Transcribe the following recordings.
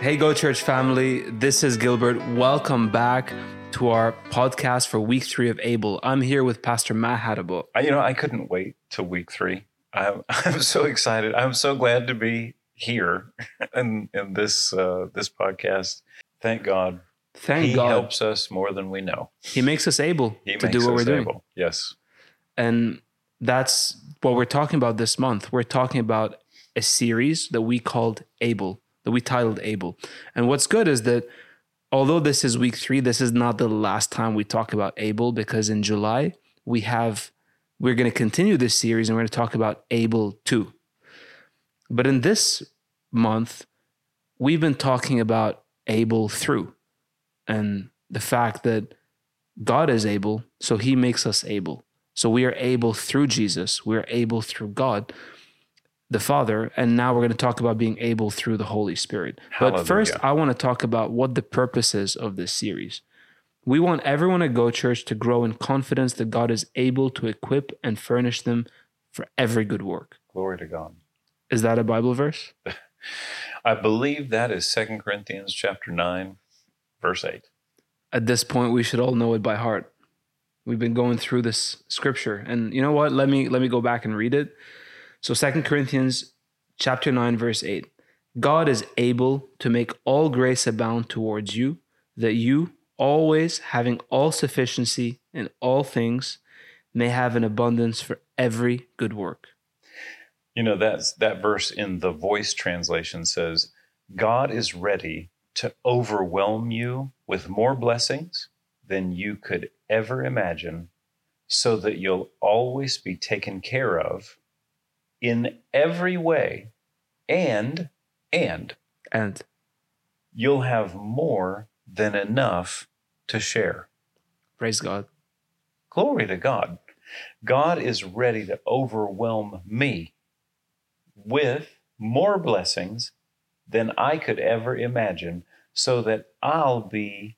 Hey, Go Church family. This is Gilbert. Welcome back to our podcast for week three of Able. I'm here with Pastor Matt Hadabo. You know, I couldn't wait till week three. I'm, I'm so excited. I'm so glad to be here in, in this uh, this podcast. Thank God. Thank he God. helps us more than we know. He makes us able He to do what we're us doing. able. Yes. And that's what we're talking about this month. We're talking about a series that we called Able, that we titled Able. And what's good is that although this is week three, this is not the last time we talk about Able because in July we have we're going to continue this series and we're going to talk about Able too. But in this month, we've been talking about able through and the fact that God is able, so he makes us able. So we are able through Jesus, we're able through God the Father, and now we're going to talk about being able through the Holy Spirit. But first, I want to talk about what the purpose is of this series. We want everyone at Go Church to grow in confidence that God is able to equip and furnish them for every good work. Glory to God. Is that a Bible verse? I believe that is Second Corinthians chapter 9, verse 8. At this point, we should all know it by heart. We've been going through this scripture, and you know what? Let me let me go back and read it. So, Second Corinthians chapter nine, verse eight. God is able to make all grace abound towards you, that you, always having all sufficiency in all things, may have an abundance for every good work. You know, that's that verse in the voice translation says, God is ready to overwhelm you with more blessings than you could ever imagine, so that you'll always be taken care of in every way, and and And you'll have more than enough to share. praise God. Glory to God. God is ready to overwhelm me with more blessings than I could ever imagine, so that I'll be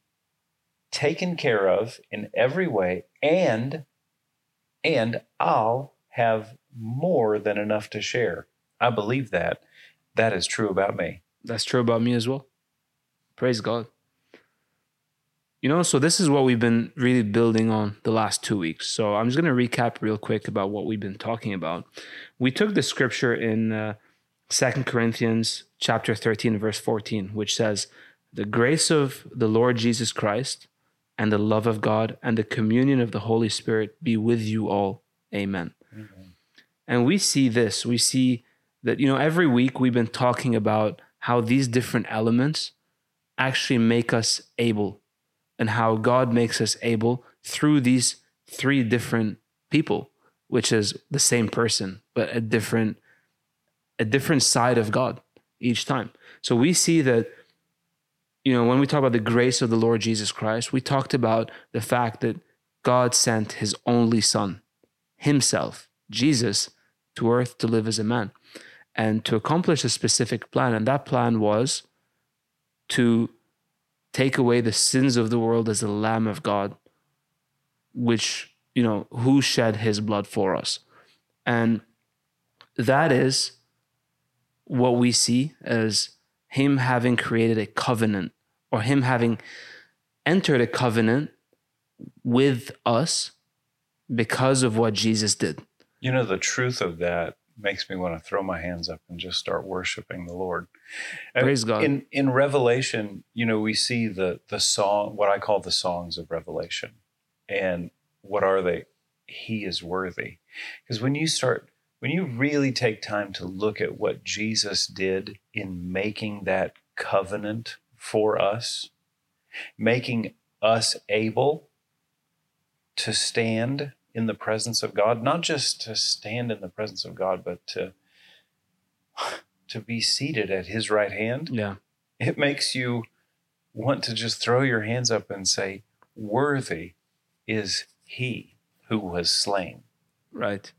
taken care of in every way and and I'll have more than enough to share. I believe that. That is true about me. That's true about me as well. Praise God. You know, so this is what we've been really building on the last two weeks. So I'm just going to recap real quick about what we've been talking about. We took the scripture in uh, 2 Corinthians chapter 13, verse 14, which says, The grace of the Lord Jesus Christ and the love of God and the communion of the Holy Spirit be with you all. Amen. And we see this. We see that, you know, every week we've been talking about how these different elements actually make us able and how God makes us able through these three different people, which is the same person, but a different a different side of God each time. So we see that you know, when we talk about the grace of the Lord Jesus Christ, we talked about the fact that God sent his only son, himself, Jesus, to earth to live as a man and to accomplish a specific plan. And that plan was to take away the sins of the world as the Lamb of God, which, you know, who shed his blood for us. And that is what we see as him having created a covenant or him having entered a covenant with us because of what Jesus did. You know, the truth of that makes me want to throw my hands up and just start worshiping the Lord. And Praise God. In in Revelation, you know, we see the the song, what I call the songs of Revelation. And what are they? He is worthy. Because when you start when you really take time to look at what Jesus did in making that covenant for us, making us able to stand in the presence of God, not just to stand in the presence of God, but to to be seated at his right hand. Yeah. It makes you want to just throw your hands up and say, Worthy is he who was slain. Right.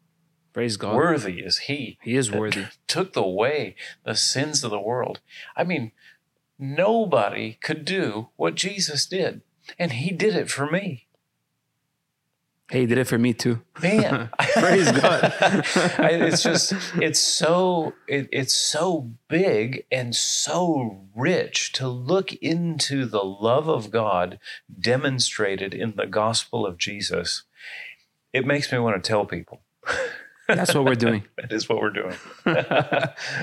Praise God. Worthy is he he is worthy. took away the sins of the world. I mean, nobody could do what Jesus did, and he did it for me. Hey, he did it for me too. Man, Praise God. It's just it's so it, it's so big and so rich to look into the love of God demonstrated in the gospel of Jesus. It makes me want to tell people. That's what we're doing. That is what we're doing.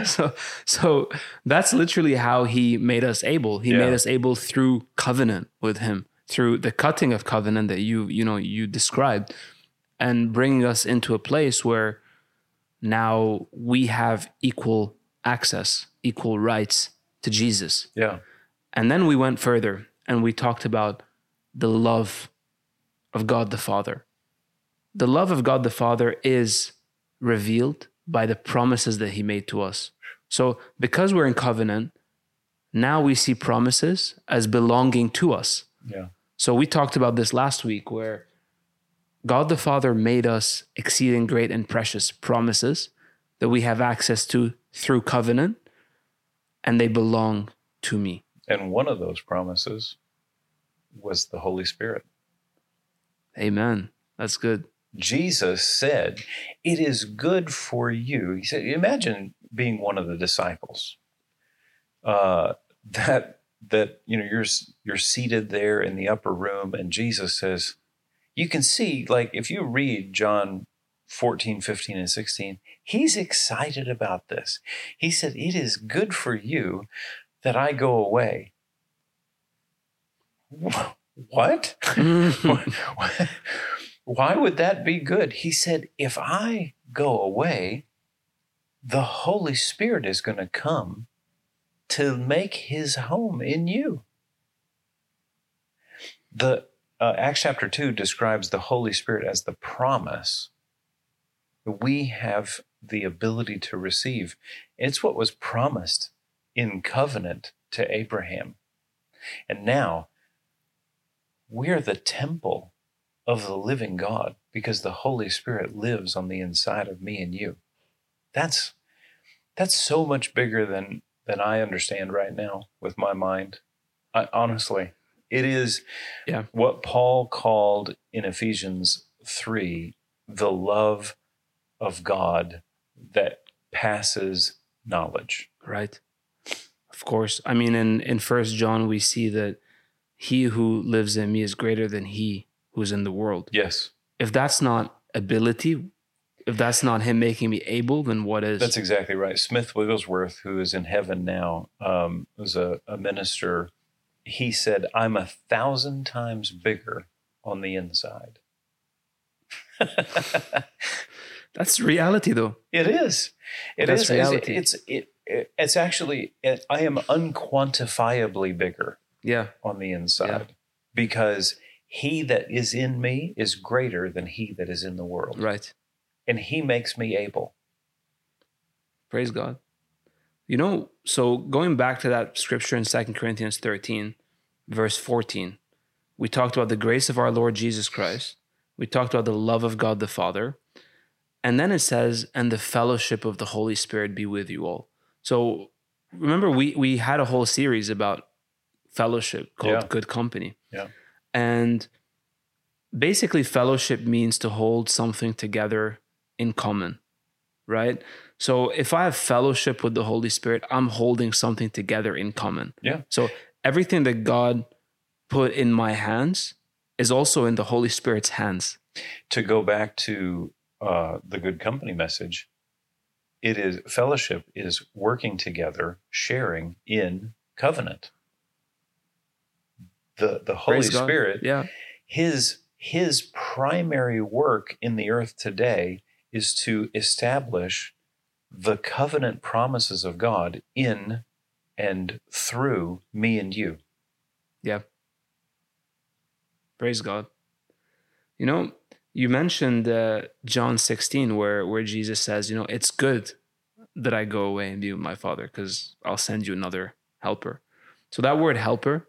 so so that's literally how he made us able he Yeah. made us able through covenant with him through the cutting of covenant that you you know you described and bringing us into a place where now we have equal access equal rights to jesus Yeah. and then we went further and we talked about the love of God the Father. The love of God the Father is revealed by the promises that He made to us. So, because we're in covenant, now we see promises as belonging to us. Yeah. So, we talked about this last week where God the Father made us exceeding great and precious promises that we have access to through covenant, and they belong to me. And one of those promises was the Holy Spirit. Amen. That's good. Jesus said, It is good for you. He said, Imagine being one of the disciples. Uh, that that you know you're you're seated there in the upper room and Jesus says you can see like if you read John 14 15 and 16 he's excited about this. He said it is good for you that I go away what? Why would that be good? He said, if I go away, the Holy Spirit is going to come to make his home in you. The uh, Acts chapter 2 describes the Holy Spirit as the promise we have the ability to receive. It's what was promised in covenant to Abraham. And now we're the temple of the living God because the Holy Spirit lives on the inside of me and you. That's that's so much bigger than than I understand right now with my mind. I, honestly, it is Yeah. what Paul called in Ephesians 3 the love of God that passes knowledge. Right. Of course. I mean in in first John we see that he who lives in me is greater than he who's in the world. Yes, If that's not ability, if that's not him making me able, then what is? that's exactly right. Smith Wigglesworth, who is in heaven now, um, was a, a minister. He said, I'm a thousand times bigger on the inside. that's reality though. It is. It That's is. reality. It's, it, it, it's actually, it, I am unquantifiably bigger Yeah. on the inside because he that is in me is greater than he that is in the world. Right. And he makes me able. Praise God. You know, so going back to that scripture in Second Corinthians 13, verse 14, we talked about the grace of our Lord Jesus Christ. We talked about the love of God the Father. And then it says, and the fellowship of the Holy Spirit be with you all. So remember, we we had a whole series about fellowship called Yeah. Good Company. Yeah. And basically, fellowship means to hold something together in common, right? So if I have fellowship with the Holy Spirit, I'm holding something together in common. Yeah. So everything that God put in my hands is also in the Holy Spirit's hands. To go back to uh, the good company message, it is fellowship is working together, sharing in covenant. The the Holy Praise God. Spirit Yeah. his his primary work in the earth today is to establish the covenant promises of God in and through me and you. Yeah. Praise God. You know, you mentioned uh, John 16, where, where Jesus says, you know, it's good that I go away and be with my Father because I'll send you another helper. So that word helper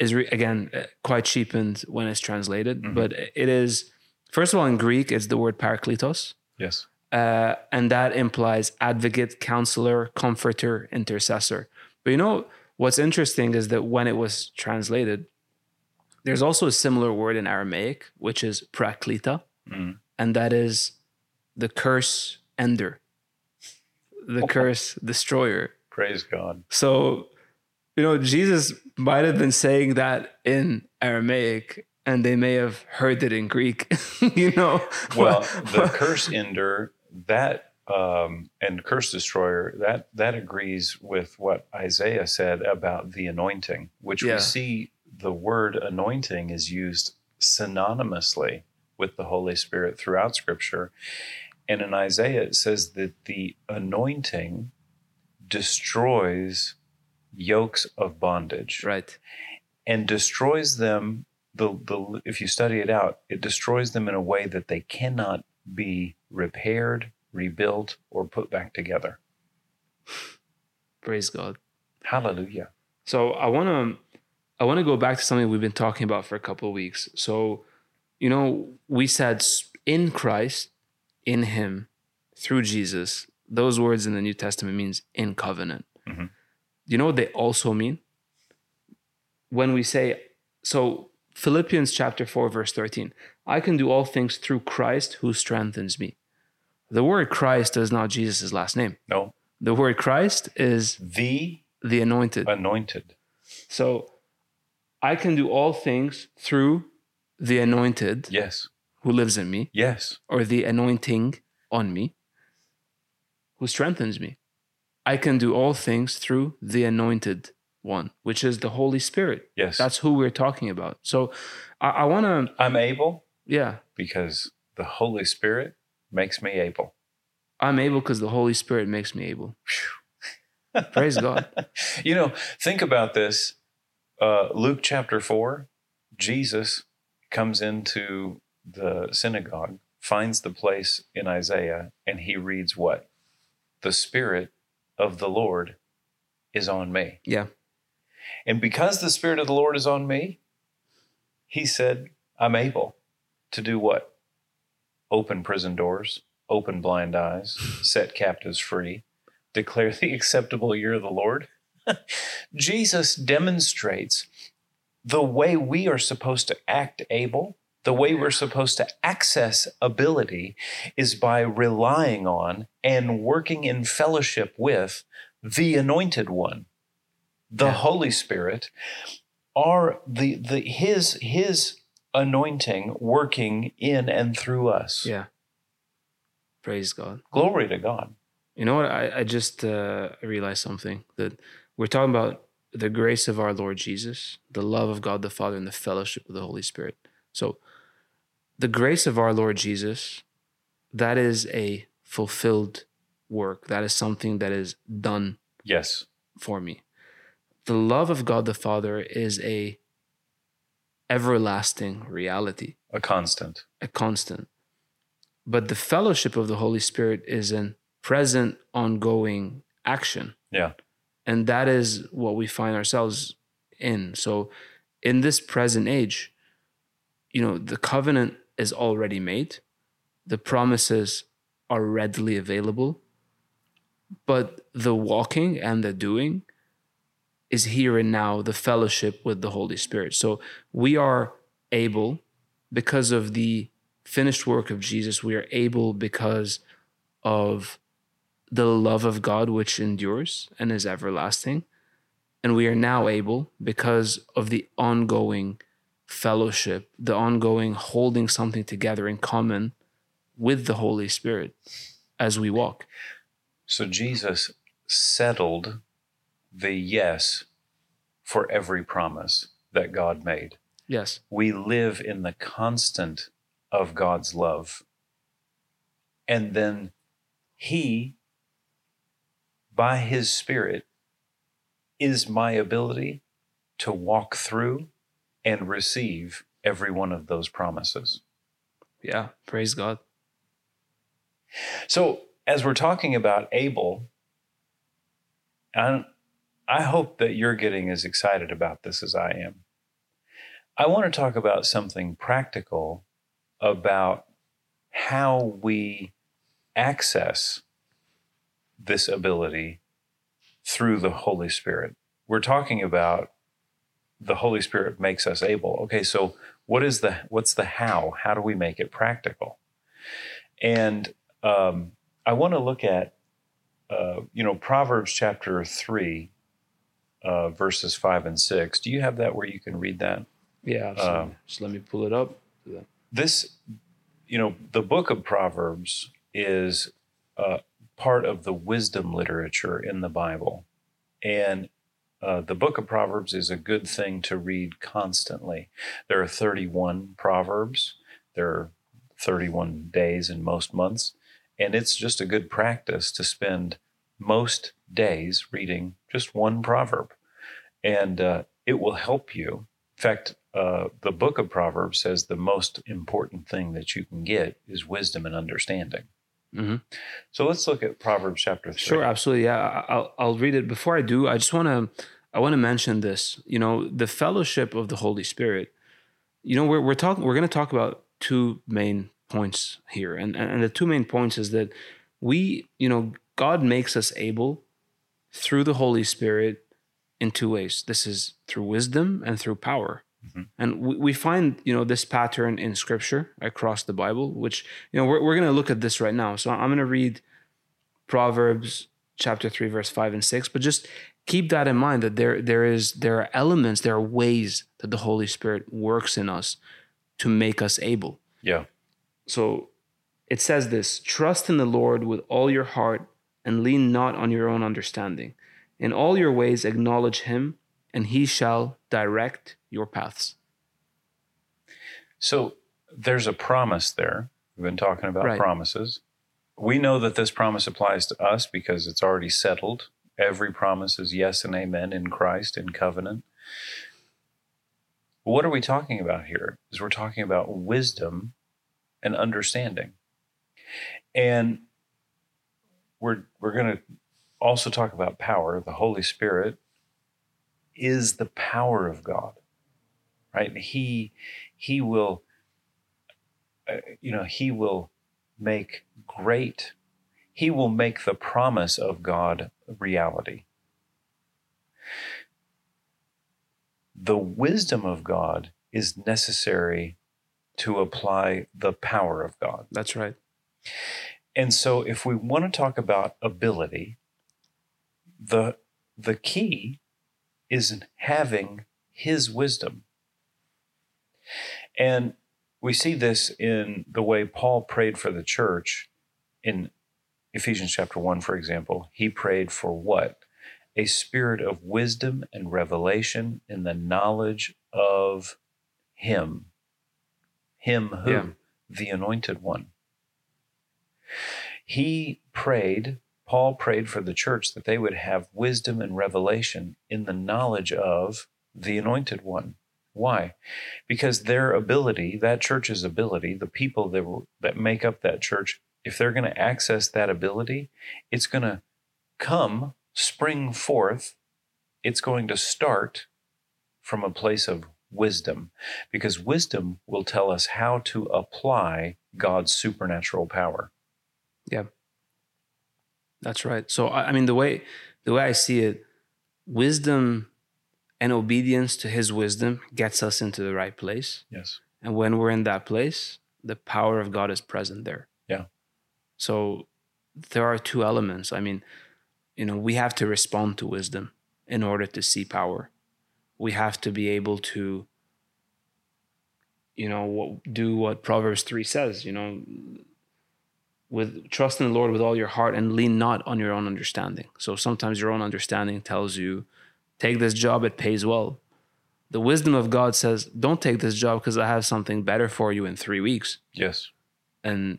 is, re- again, uh, quite cheapened when it's translated, Mhm. but it is, first of all, in Greek, it's the word parakletos. Yes. Uh, and that implies advocate, counselor, comforter, intercessor. But you know what's interesting is that when it was translated, There's also a similar word in Aramaic, which is praklita, Mm. and that is the curse ender, the curse destroyer. Praise God. So, you know, Jesus might have been saying that in Aramaic, and they may have heard it in Greek, you know. Well, the curse ender that um, and curse destroyer that that agrees with what Isaiah said about the anointing, which Yeah. we see the word anointing is used synonymously with the Holy Spirit throughout Scripture. And in Isaiah, it says that the anointing destroys yokes of bondage right. and destroys them the, the if you study it out it destroys them in a way that they cannot be repaired rebuilt or put back together Praise God. hallelujah So I want to I want to go back to something we've been talking about for a couple of weeks. So, you know, we said in Christ, in him, through Jesus. Those words in the New Testament means in covenant. Mhm. You know what they also mean? When we say so Philippians chapter 4 verse 13, I can do all things through Christ who strengthens me. The word Christ is not Jesus' last name. no The word Christ is the the anointed. anointed So I can do all things through the anointed yes who lives in me, yes or the anointing on me who strengthens me. I can do all things through the anointed one, which is the Holy Spirit. yes That's who we're talking about. So I, I want to, i'm able yeah, because the holy spirit makes me able I'm able because the Holy Spirit makes me able. Praise God. you know think about this uh, luke chapter 4 jesus comes into the synagogue finds the place in isaiah and he reads what the spirit of the lord is on me Yeah. And because the spirit of the lord is on me he said i'm able to do what open prison doors open blind eyes set captives free declare the acceptable year of the Lord. Jesus demonstrates the way we are supposed to act able, the way we're supposed to access ability is by relying on and working in fellowship with the anointed one, the Yeah. Holy Spirit, are the, the his his anointing working in and through us. Yeah. Praise God. Glory to God. You know what? I, I just uh, realized something that we're talking about the grace of our Lord Jesus, the love of God the Father, and the fellowship of the Holy Spirit. So, the grace of our Lord Jesus, that is a fulfilled work. That is something that is done Yes. for me. The love of God the Father is a everlasting reality A constant. a constant. But the fellowship of the Holy Spirit is an present, ongoing action. Yeah. And that is what we find ourselves in. So, in this present age, you know, the covenant is already made, the promises are readily available, but the walking and the doing is here and now, the fellowship with the Holy Spirit. So, we are able because of the finished work of Jesus, we are able because of the love of God which endures and is everlasting. And we are now able because of the ongoing fellowship, the ongoing holding something together in common with the Holy Spirit as we walk. So Jesus settled the yes for every promise that God made. Yes. We live in the constant of God's love. And then He, by His Spirit, is my ability to walk through and receive every one of those promises. Yeah. Praise God. So, as we're talking about Able, I, I hope that you're getting as excited about this as I am. I want to talk about something practical about how we access this ability through the Holy Spirit. We're talking about the Holy Spirit makes us able. Okay, so what is the what's the how? How do we make it practical? And um, I want to look at uh, you know Proverbs chapter three, uh, verses five and six. Do you have that where you can read that? Yeah, um, just let me pull it up. This, you know, the book of Proverbs is uh, part of the wisdom literature in the Bible, and uh, the book of Proverbs is a good thing to read constantly. There are 31 Proverbs, there are 31 days in most months, and it's just a good practice to spend most days reading just one proverb. And uh, it will help you. In fact, uh, the book of Proverbs says the most important thing that you can get is wisdom and understanding. Mm-hmm. So let's look at Proverbs chapter three. Sure, absolutely. Yeah, I'll I'll read it. Before I do, I just want to I want to mention this. You know, the fellowship of the Holy Spirit. You know, we're we're talking. We're going to talk about two main points here, and and the two main points is that we, you know, God makes us able through the Holy Spirit in two ways. This is through wisdom and through power. Mm-hmm. And we, we find, you know, this pattern in scripture across the Bible, which, you know, we're, we're going to look at this right now. So I'm going to read Proverbs chapter 3, verse 5 and 6. But just keep that in mind that there, there is, there are elements, there are ways that the Holy Spirit works in us to make us able. Yeah. So it says this trust in the Lord with all your heart and lean not on your own understanding. In all your ways acknowledge him, and he shall direct your paths. So there's a promise there. We've been talking about right. promises. We know that this promise applies to us because it's already settled. Every promise is yes and amen in Christ in covenant. what are we talking about here? Is we're talking about wisdom and understanding. And we're we're going to also talk about power. The Holy Spirit is the power of God right? He he will uh, you know he will make great he will make the promise of God reality. The wisdom of God is necessary to apply the power of God. That's right. And so if we want to talk about ability, the the key is having his wisdom. And we see this in the way Paul prayed for the church in Ephesians chapter 1, for example. He prayed for what? A spirit of wisdom and revelation in the knowledge of Him. Him who? Yeah. The anointed one. He prayed, Paul prayed for the church that they would have wisdom and revelation in the knowledge of the anointed one. Why? Because their ability, that church's ability, the people that, were, that make up that church, if they're going to access that ability, it's going to come, spring forth. It's going to start from a place of wisdom, because wisdom will tell us how to apply God's supernatural power. Yeah, that's right. So I mean, the way the way I see it, wisdom and obedience to his wisdom gets us into the right place. Yes. And when we're in that place, the power of God is present there. Yeah. So there are two elements. I mean, you know, we have to respond to wisdom in order to see power. We have to be able to, you know, do what Proverbs 3 says, you know, with trust in the Lord with all your heart and lean not on your own understanding. So sometimes your own understanding tells you Take this job, it pays well. The wisdom of God says, don't take this job because I have something better for you in three weeks. Yes. And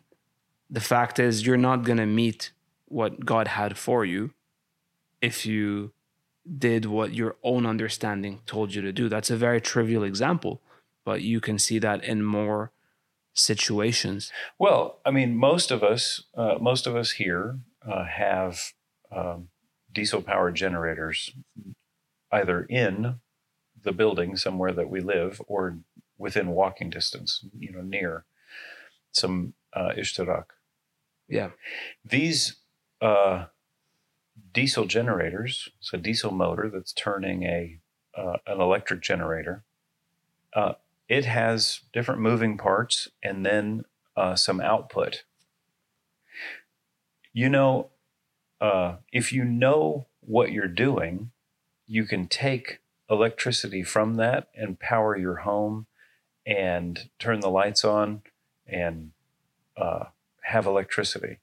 the fact is, you're not going to meet what God had for you if you did what your own understanding told you to do. That's a very trivial example, but you can see that in more situations. Well, I mean, most of us, uh, most of us here uh, have um, diesel powered generators either in the building somewhere that we live or within walking distance, you know, near some uh, ishtarak. Yeah. These uh, diesel generators, it's a diesel motor that's turning a uh, an electric generator, uh, it has different moving parts and then uh, some output. You know, uh, if you know what you're doing, you can take electricity from that and power your home and turn the lights on and uh, have electricity.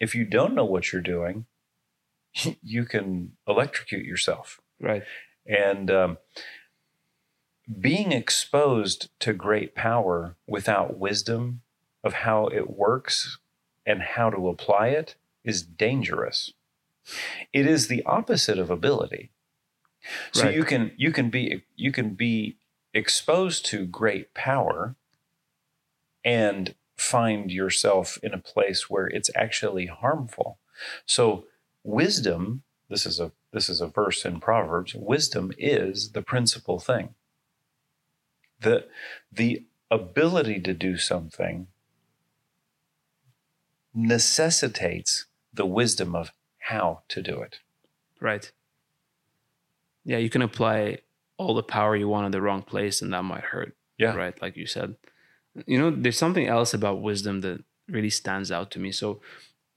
If you don't know what you're doing, you can electrocute yourself. Right. And um, being exposed to great power without wisdom of how it works and how to apply it is dangerous. It is the opposite of ability. So Right. you can you can be you can be exposed to great power and find yourself in a place where it's actually harmful. So wisdom, this is a this is a verse in Proverbs, wisdom is the principal thing. The the ability to do something necessitates the wisdom of how to do it. Right. Yeah, you can apply all the power you want in the wrong place and that might hurt. Yeah. Right. Like you said. You know, there's something else about wisdom that really stands out to me. So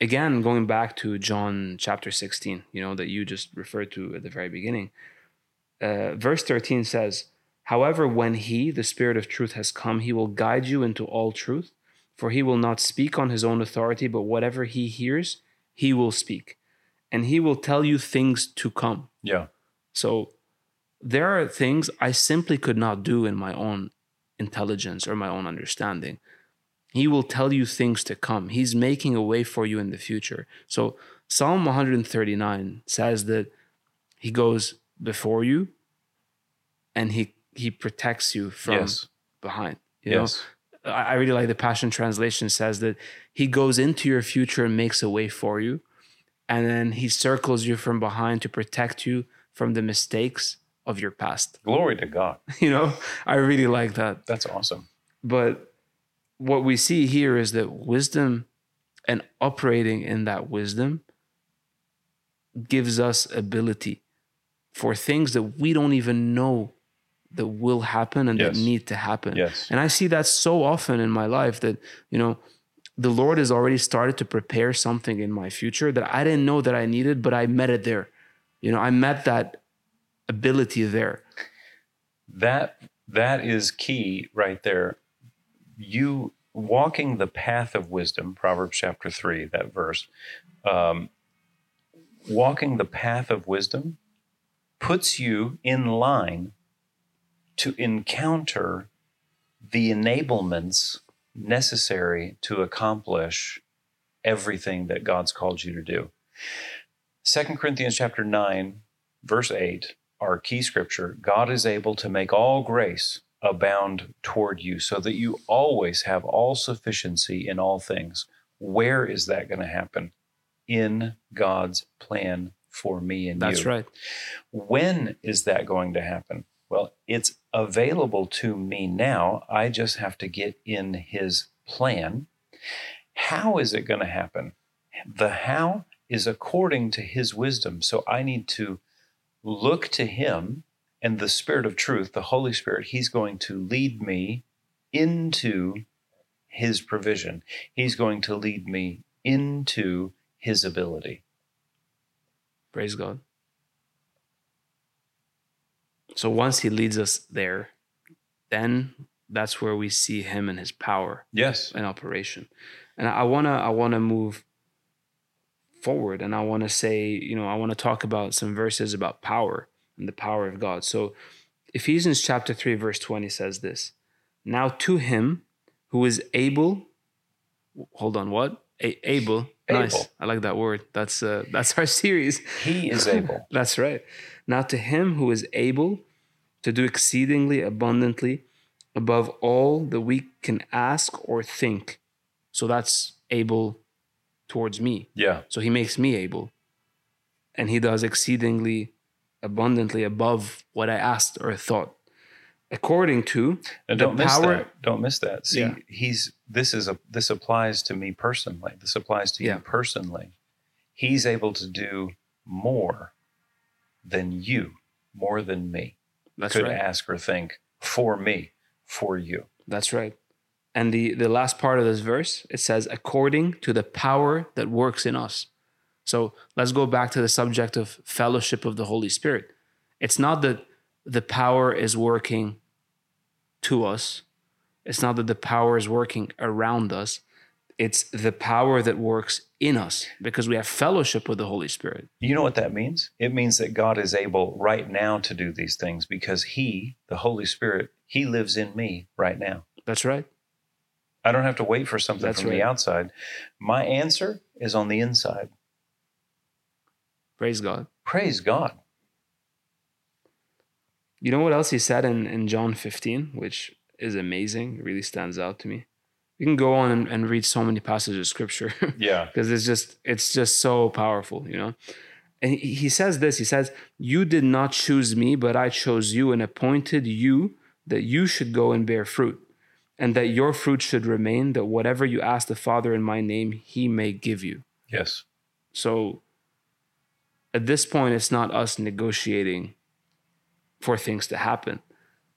again, going back to John chapter 16, you know, that you just referred to at the very beginning. Uh, verse 13 says, However, when he, the Spirit of truth, has come, he will guide you into all truth, for he will not speak on his own authority, but whatever he hears, he will speak. And he will tell you things to come. Yeah. So there are things I simply could not do in my own intelligence or my own understanding. He will tell you things to come. He's making a way for you in the future. So Psalm 139 says that he goes before you and he he protects you from yes. behind. You Yes. know, I I really like the Passion Translation says that he goes into your future and makes a way for you. And then he circles you from behind to protect you from the mistakes of your past. Glory to God. You know, I really like that. That's awesome. But what we see here is that wisdom and operating in that wisdom gives us ability for things that we don't even know that will happen and Yes. that need to happen. Yes. And I see that so often in my life that, you know, the Lord has already started to prepare something in my future that I didn't know that I needed, but I met it there. You know, I met that ability there. That that is key right there. You walking the path of wisdom, Proverbs chapter three, that verse. Um, walking the path of wisdom puts you in line to encounter the enablements necessary to accomplish everything that God's called you to do. Second Corinthians chapter 9, verse 8, our key scripture, God is able to make all grace abound toward you so that you always have all sufficiency in all things. Where is that going to happen? In God's plan for me and That's you. That's right. When is that going to happen? Well, it's available to me now. I just have to get in his plan. How is it going to happen? The how is according to his wisdom. So I need to look to him and the Spirit of truth, the Holy Spirit. He's going to lead me into his provision, he's going to lead me into his ability. Praise God. So once he leads us there, then that's where we see him and his power Yes. in operation. And I wanna I wanna move forward and I wanna say, you know, I wanna talk about some verses about power and the power of God. So Ephesians chapter 3, verse 20 says this. Now to him who is able, hold on, what? A- able. Nice. I like that word. That's uh that's our series. He is able. That's right. Now to him who is able to do exceedingly abundantly above all that we can ask or think. So that's able towards me. Yeah. So he makes me able. And he does exceedingly abundantly above what I asked or thought. According to And The don't miss power- that. Don't miss that. See, Yeah. he's this is a this applies to me personally. This applies to Yeah. you personally. He's able to do more than you, more than me. That's could right. ask or think for me, for you. That's right. And the, the last part of this verse, it says, according to the power that works in us. So let's go back to the subject of fellowship of the Holy Spirit. It's not that the power is working to us, it's not that the power is working around us. It's the power that works in us because we have fellowship with the Holy Spirit. You know what that means? It means that God is able right now to do these things because He, the Holy Spirit, He lives in me right now. That's right. I don't have to wait for something That's from right. the outside. My answer is on the inside. Praise God. Praise God. You know what else he said in, in John 15, which is amazing, really stands out to me. You can go on and, and read so many passages of scripture Yeah. because it's just it's just so powerful, you know. And he, he says this, he says, You did not choose me, but I chose you and appointed you that you should go and bear fruit, and that your fruit should remain, that whatever you ask the Father in my name, he may give you. Yes. So at this point, it's not us negotiating for things to happen.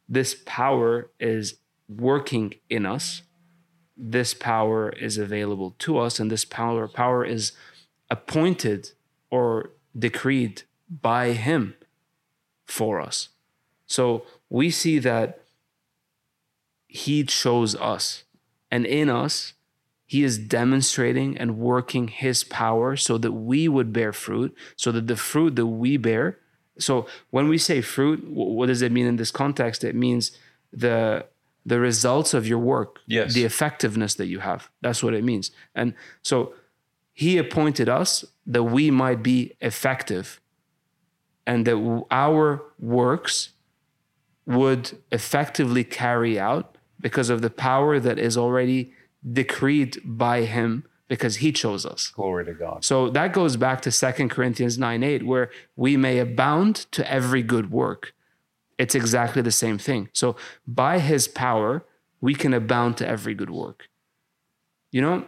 This power is working in us. This power is available to us, and this power power is appointed or decreed by Him for us. So we see that He chose us, and in us, he is demonstrating and working his power so that we would bear fruit, so that the fruit that we bear. So when we say fruit, what does it mean in this context? It means the the results of your work, Yes. the effectiveness that you have. That's what it means. And so he appointed us that we might be effective and that our works would effectively carry out because of the power that is already decreed by him because he chose us. Glory to God. So that goes back to 2 Corinthians 9 8, where we may abound to every good work. It's exactly the same thing. So by his power, we can abound to every good work. You know,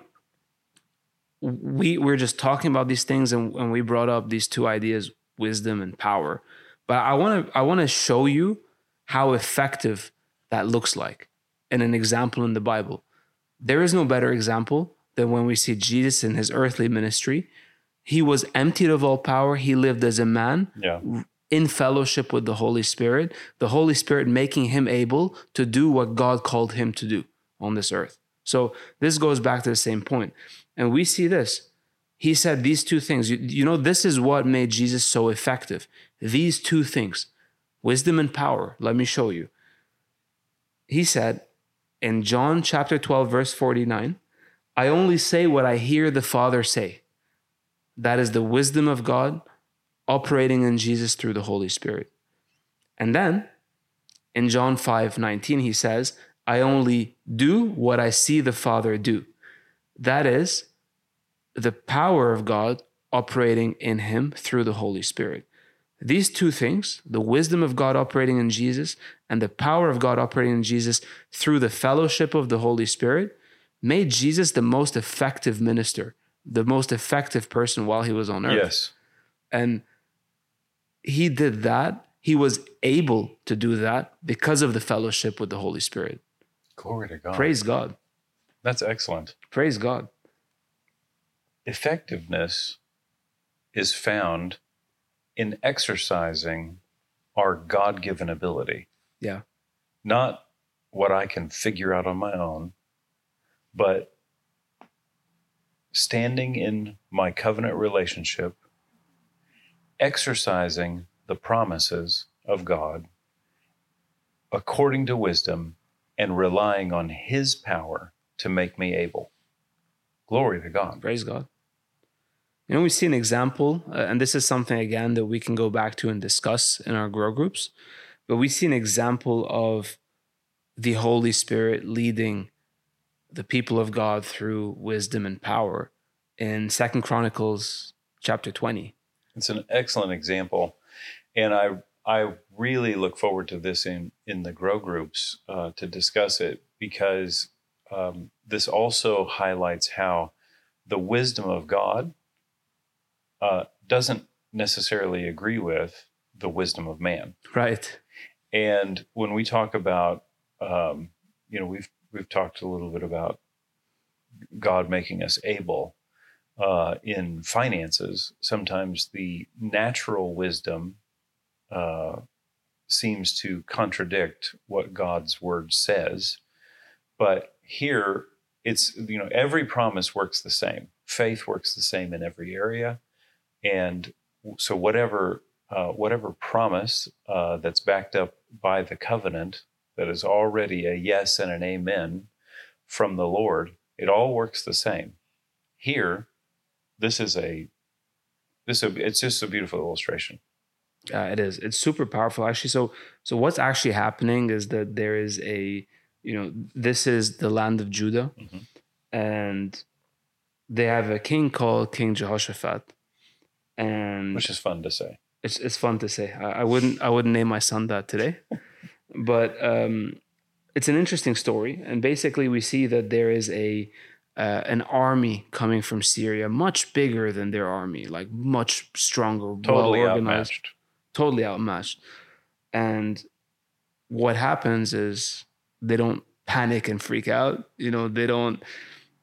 we we're just talking about these things and, and we brought up these two ideas, wisdom and power. But I want to I want to show you how effective that looks like in an example in the Bible. There is no better example than when we see Jesus in his earthly ministry. He was emptied of all power. He lived as a man Yeah. In fellowship with the Holy Spirit, the Holy Spirit making him able to do what God called him to do on this earth. So this goes back to the same point. And we see this. He said these two things. You, you know, this is what made Jesus so effective. These two things wisdom and power. Let me show you. He said in John chapter 12, verse 49, I only say what I hear the Father say. That is the wisdom of God operating in Jesus through the Holy Spirit. And then in John 5 19, he says, I only do what I see the Father do. That is the power of God operating in him through the Holy Spirit. These two things, the wisdom of God operating in Jesus and the power of God operating in Jesus through the fellowship of the Holy Spirit, made Jesus the most effective minister, the most effective person while he was on earth. Yes. And he did that. He was able to do that because of the fellowship with the Holy Spirit. Glory to God. Praise God. That's excellent. Praise God. Effectiveness is found in exercising our God given ability. Yeah. Not what I can figure out on my own, but standing in my covenant relationship, exercising the promises of God according to wisdom, and relying on His power to make me able. Glory to God. Praise God. You know, we see an example, uh, and this is something again that we can go back to and discuss in our grow groups, but we see an example of the Holy Spirit leading the people of God through wisdom and power in Second Chronicles chapter 20. It's an excellent example, and I I really look forward to this in in the grow groups uh, to discuss it because um, this also highlights how the wisdom of God uh, doesn't necessarily agree with the wisdom of man, Right. and when we talk about, um, you know, we've we've talked a little bit about God making us able uh, in finances. Sometimes the natural wisdom uh, seems to contradict what God's word says, but here it's you know every promise works the same. Faith works the same in every area, and so whatever uh, whatever promise uh, that's backed up by the covenant that is already a yes and an amen from the Lord, it all works the same. Here, this is a this it's just a beautiful illustration. Uh, it is. It's super powerful, actually. So, so what's actually happening is that there is a, you know, this is the land of Judah, Mhm. and they have a king called King Jehoshaphat, and Which is fun to say. it's it's fun to say. I, I wouldn't I wouldn't name my son that today, but um, it's an interesting story. And basically, we see that there is a uh, an army coming from Syria, much bigger than their army, like much stronger, Totally well organized, outmatched. totally outmatched. And what happens is they don't panic and freak out. You know, they don't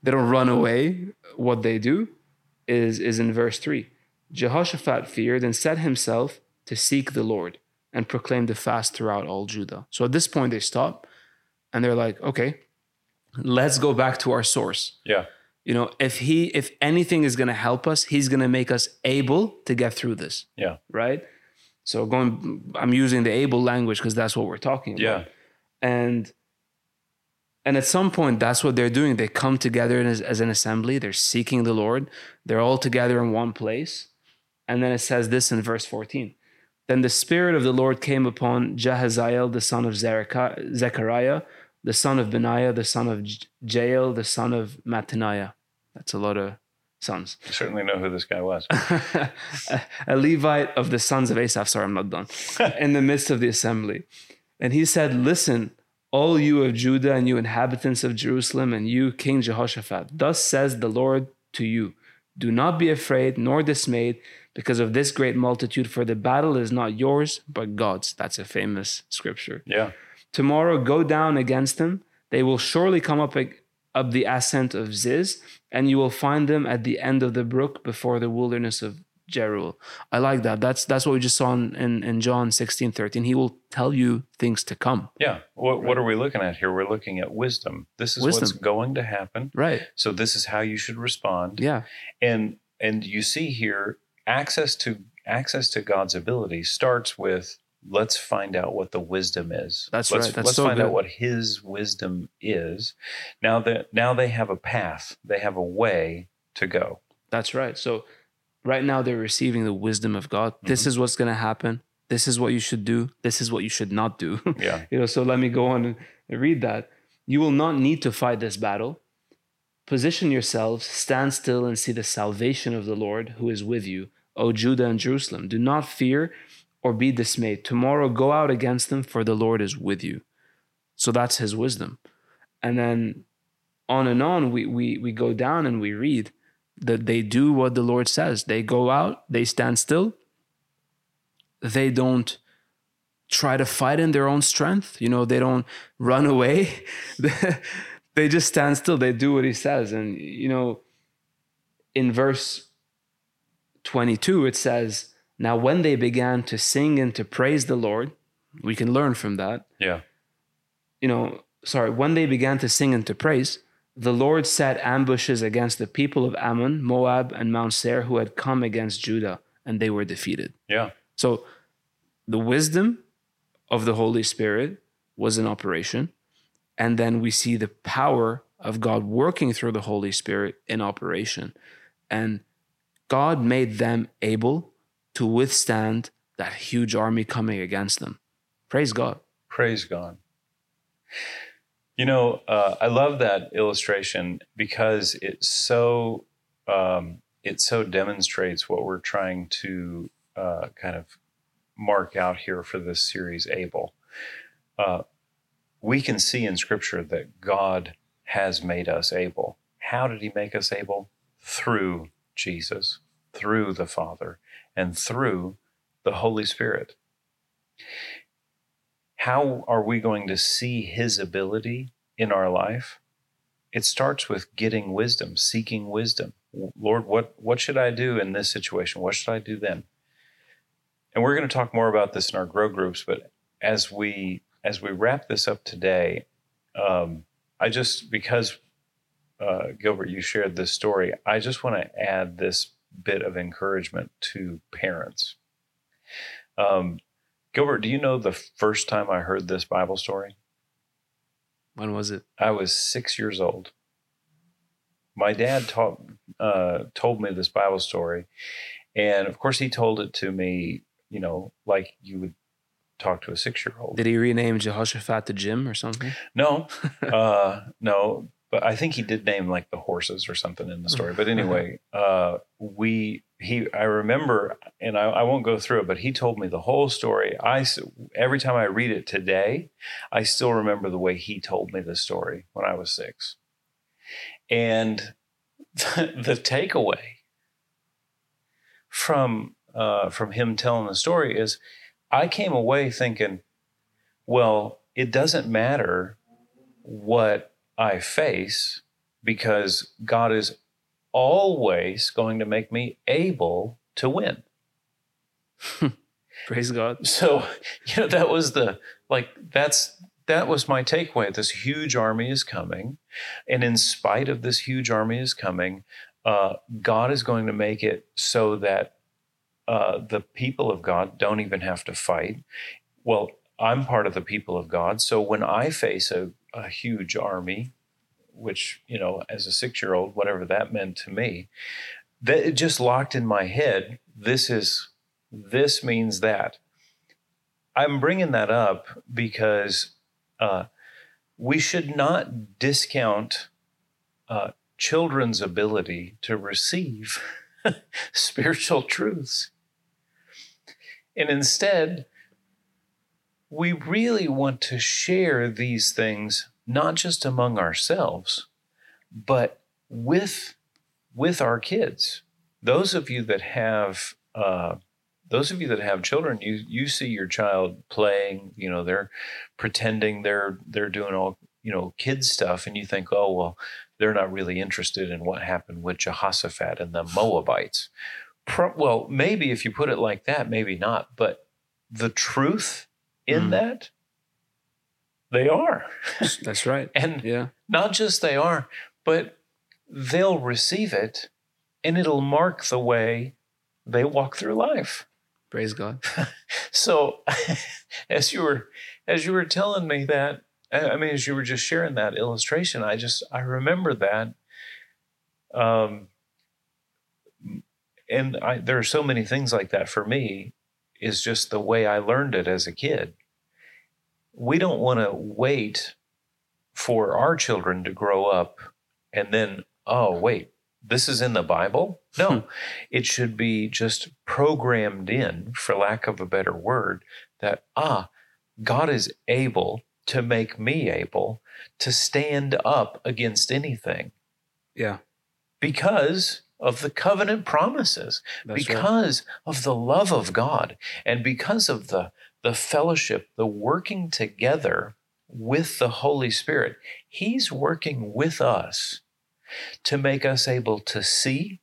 they don't run away. What they do is is in verse three. Jehoshaphat feared and set himself to seek the Lord and proclaimed a fast throughout all Judah. So at this point they stop and they're like, okay, let's go back to our source. Yeah. You know, if he if anything is gonna help us, he's gonna make us able to get through this. Yeah. Right? So going I'm using the able language because that's what we're talking about Yeah. and and at some point that's what they're doing they come together as, as an assembly they're seeking the lord they're all together in one place and then it says this in verse 14 then the spirit of the lord came upon jahaziel the son of zechariah the son of benaiah the son of J- jael the son of mattaniah that's a lot of sons I certainly know who this guy was. a Levite of the sons of Asaph. Sorry, I'm not done. In the midst of the assembly. And he said, Listen, all you of Judah and you inhabitants of Jerusalem and you, King Jehoshaphat, thus says the Lord to you Do not be afraid nor dismayed because of this great multitude, for the battle is not yours, but God's. That's a famous scripture. Yeah. Tomorrow go down against them. They will surely come up, up the ascent of Ziz, and you will find them at the end of the brook before the wilderness of Jeruel. I like that. That's that's what we just saw in, in, in John 16, 13. He will tell you things to come. Yeah. What, what are we looking at here? We're looking at wisdom. This is what's going to happen. Right. So this is how you should respond. Yeah. And and you see here access to access to God's ability starts with let's find out what the wisdom is. That's let's, right. That's let's so find good. out what his wisdom is. Now that now they have a path, they have a way to go. That's right. So right now they're receiving the wisdom of God. This mm-hmm. is what's going to happen. This is what you should do. This is what you should not do. Yeah. you know, so let me go on and read that. You will not need to fight this battle. Position yourselves, stand still, and see the salvation of the Lord who is with you, O Judah and Jerusalem. Do not fear or be dismayed. Tomorrow go out against them, for the Lord is with you. So that's his wisdom. And then on and on, we, we, we go down and we read that they do what the Lord says. They go out, they stand still, they don't try to fight in their own strength. You know, they don't run away. they just stand still. They do what he says. And, you know, in verse 22, it says, Now when they began to sing and to praise the Lord, we can learn from that. Yeah. You know, sorry, when they began to sing and to praise, the Lord set ambushes against the people of Ammon, Moab, and Mount Seir who had come against Judah, and they were defeated. Yeah. So the wisdom of the Holy Spirit was in operation. And then we see the power of God working through the Holy Spirit in operation. And God made them able to withstand that huge army coming against them. Praise God. Praise God. You know, uh, I love that illustration because it so um, it so demonstrates what we're trying to uh, kind of mark out here for this series, Able. Uh, we can see in Scripture that God has made us able. How did He make us able? Through Jesus, through the Father, and through the Holy Spirit. how are we going to see his ability in our life? It starts with getting wisdom, seeking wisdom. Lord, what, what should I do in this situation? What should I do then? And we're going to talk more about this in our grow groups, but as we as we wrap this up today, um, I just because uh, Gilbert, you shared this story, I just want to add this bit of encouragement to parents. Um, Gilbert, do you know the first time I heard this Bible story? When was it? I was six years old. My dad taught, uh, told me this Bible story. And of course, he told it to me, you know, like you would talk to a six year old. Did he rename Jehoshaphat to Jim or something? No, uh, no, but I think he did name like the horses or something in the story. But anyway, uh, we he I remember, and I, I, won't go through it, but he told me the whole story. I every time I read it today, I still remember the way he told me the story when I was six, and the, the takeaway from uh, from him telling the story is, I came away thinking, well, it doesn't matter what I face because God is always going to make me able to win. Praise God. So, you know, that was the like that's that was my takeaway. This huge army is coming, and in spite of this huge army is coming, uh, God is going to make it so that uh, the people of God don't even have to fight. Well, I'm part of the people of God, so when I face a a huge army, which, you know, as a six year old, whatever that meant to me, that it just locked in my head. This is, this means that. I'm bringing that up because uh, we should not discount uh, children's ability to receive spiritual truths. And instead, we really want to share these things not just among ourselves, but with with our kids. Those of you that have uh, those of you that have children, you you see your child playing. You know, they're pretending they're they're doing all you know kid stuff, and you think, oh well, they're not really interested in what happened with Jehoshaphat and the Moabites. Pro- well, maybe if you put it like that, maybe not. But the truth in mm. that? They are. That's right. and yeah. not just they are, but they'll receive it and it'll mark the way they walk through life. Praise God. so as you were as you were telling me that, I mean as you were just sharing that illustration, I just I remember that. Um and I, there are so many things like that for me is just the way I learned it as a kid we don't want to wait for our children to grow up and then, oh, wait, this is in the Bible? No, hmm. it should be just programmed in, for lack of a better word, that, ah, God is able to make me able to stand up against anything. Yeah. Because of the covenant promises, That's because right. of the love of God, and because of the the fellowship, the working together with the Holy Spirit. He's working with us to make us able to see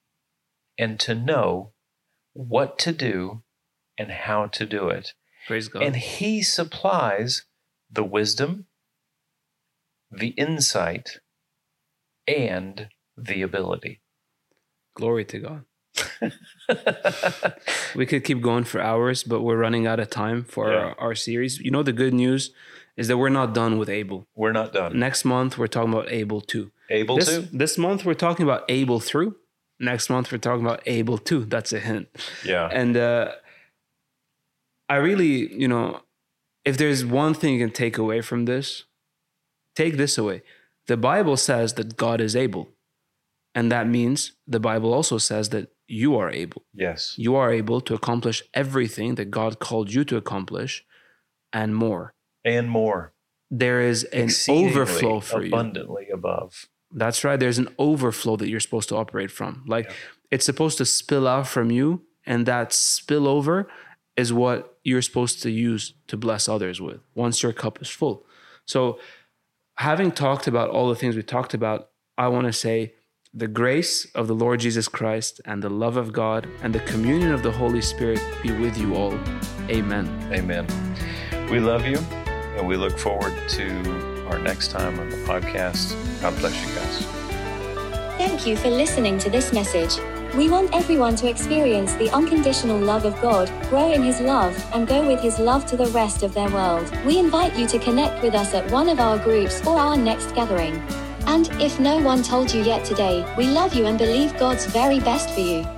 and to know what to do and how to do it. Praise God. And He supplies the wisdom, the insight, and the ability. Glory to God. we could keep going for hours, but we're running out of time for yeah. our, our, series. You know, the good news is that we're not done with Able. We're not done. Next month, we're talking about Able 2. Able this, 2? This month, we're talking about Able Through. Next month, we're talking about Able 2. That's a hint. Yeah. And uh, I really, you know, if there's one thing you can take away from this, take this away. The Bible says that God is able. And that means the Bible also says that you are able. Yes. You are able to accomplish everything that God called you to accomplish and more. And more. There is an overflow for abundantly you. Abundantly above. That's right. There's an overflow that you're supposed to operate from. Like yeah. it's supposed to spill out from you, and that spillover is what you're supposed to use to bless others with once your cup is full. So, having talked about all the things we talked about, I want to say the grace of the Lord Jesus Christ and the love of God and the communion of the Holy Spirit be with you all. Amen. Amen. We love you and we look forward to our next time on the podcast. God bless you guys. Thank you for listening to this message. We want everyone to experience the unconditional love of God, grow in His love, and go with His love to the rest of their world. We invite you to connect with us at one of our groups or our next gathering. And if no one told you yet today, we love you and believe God's very best for you.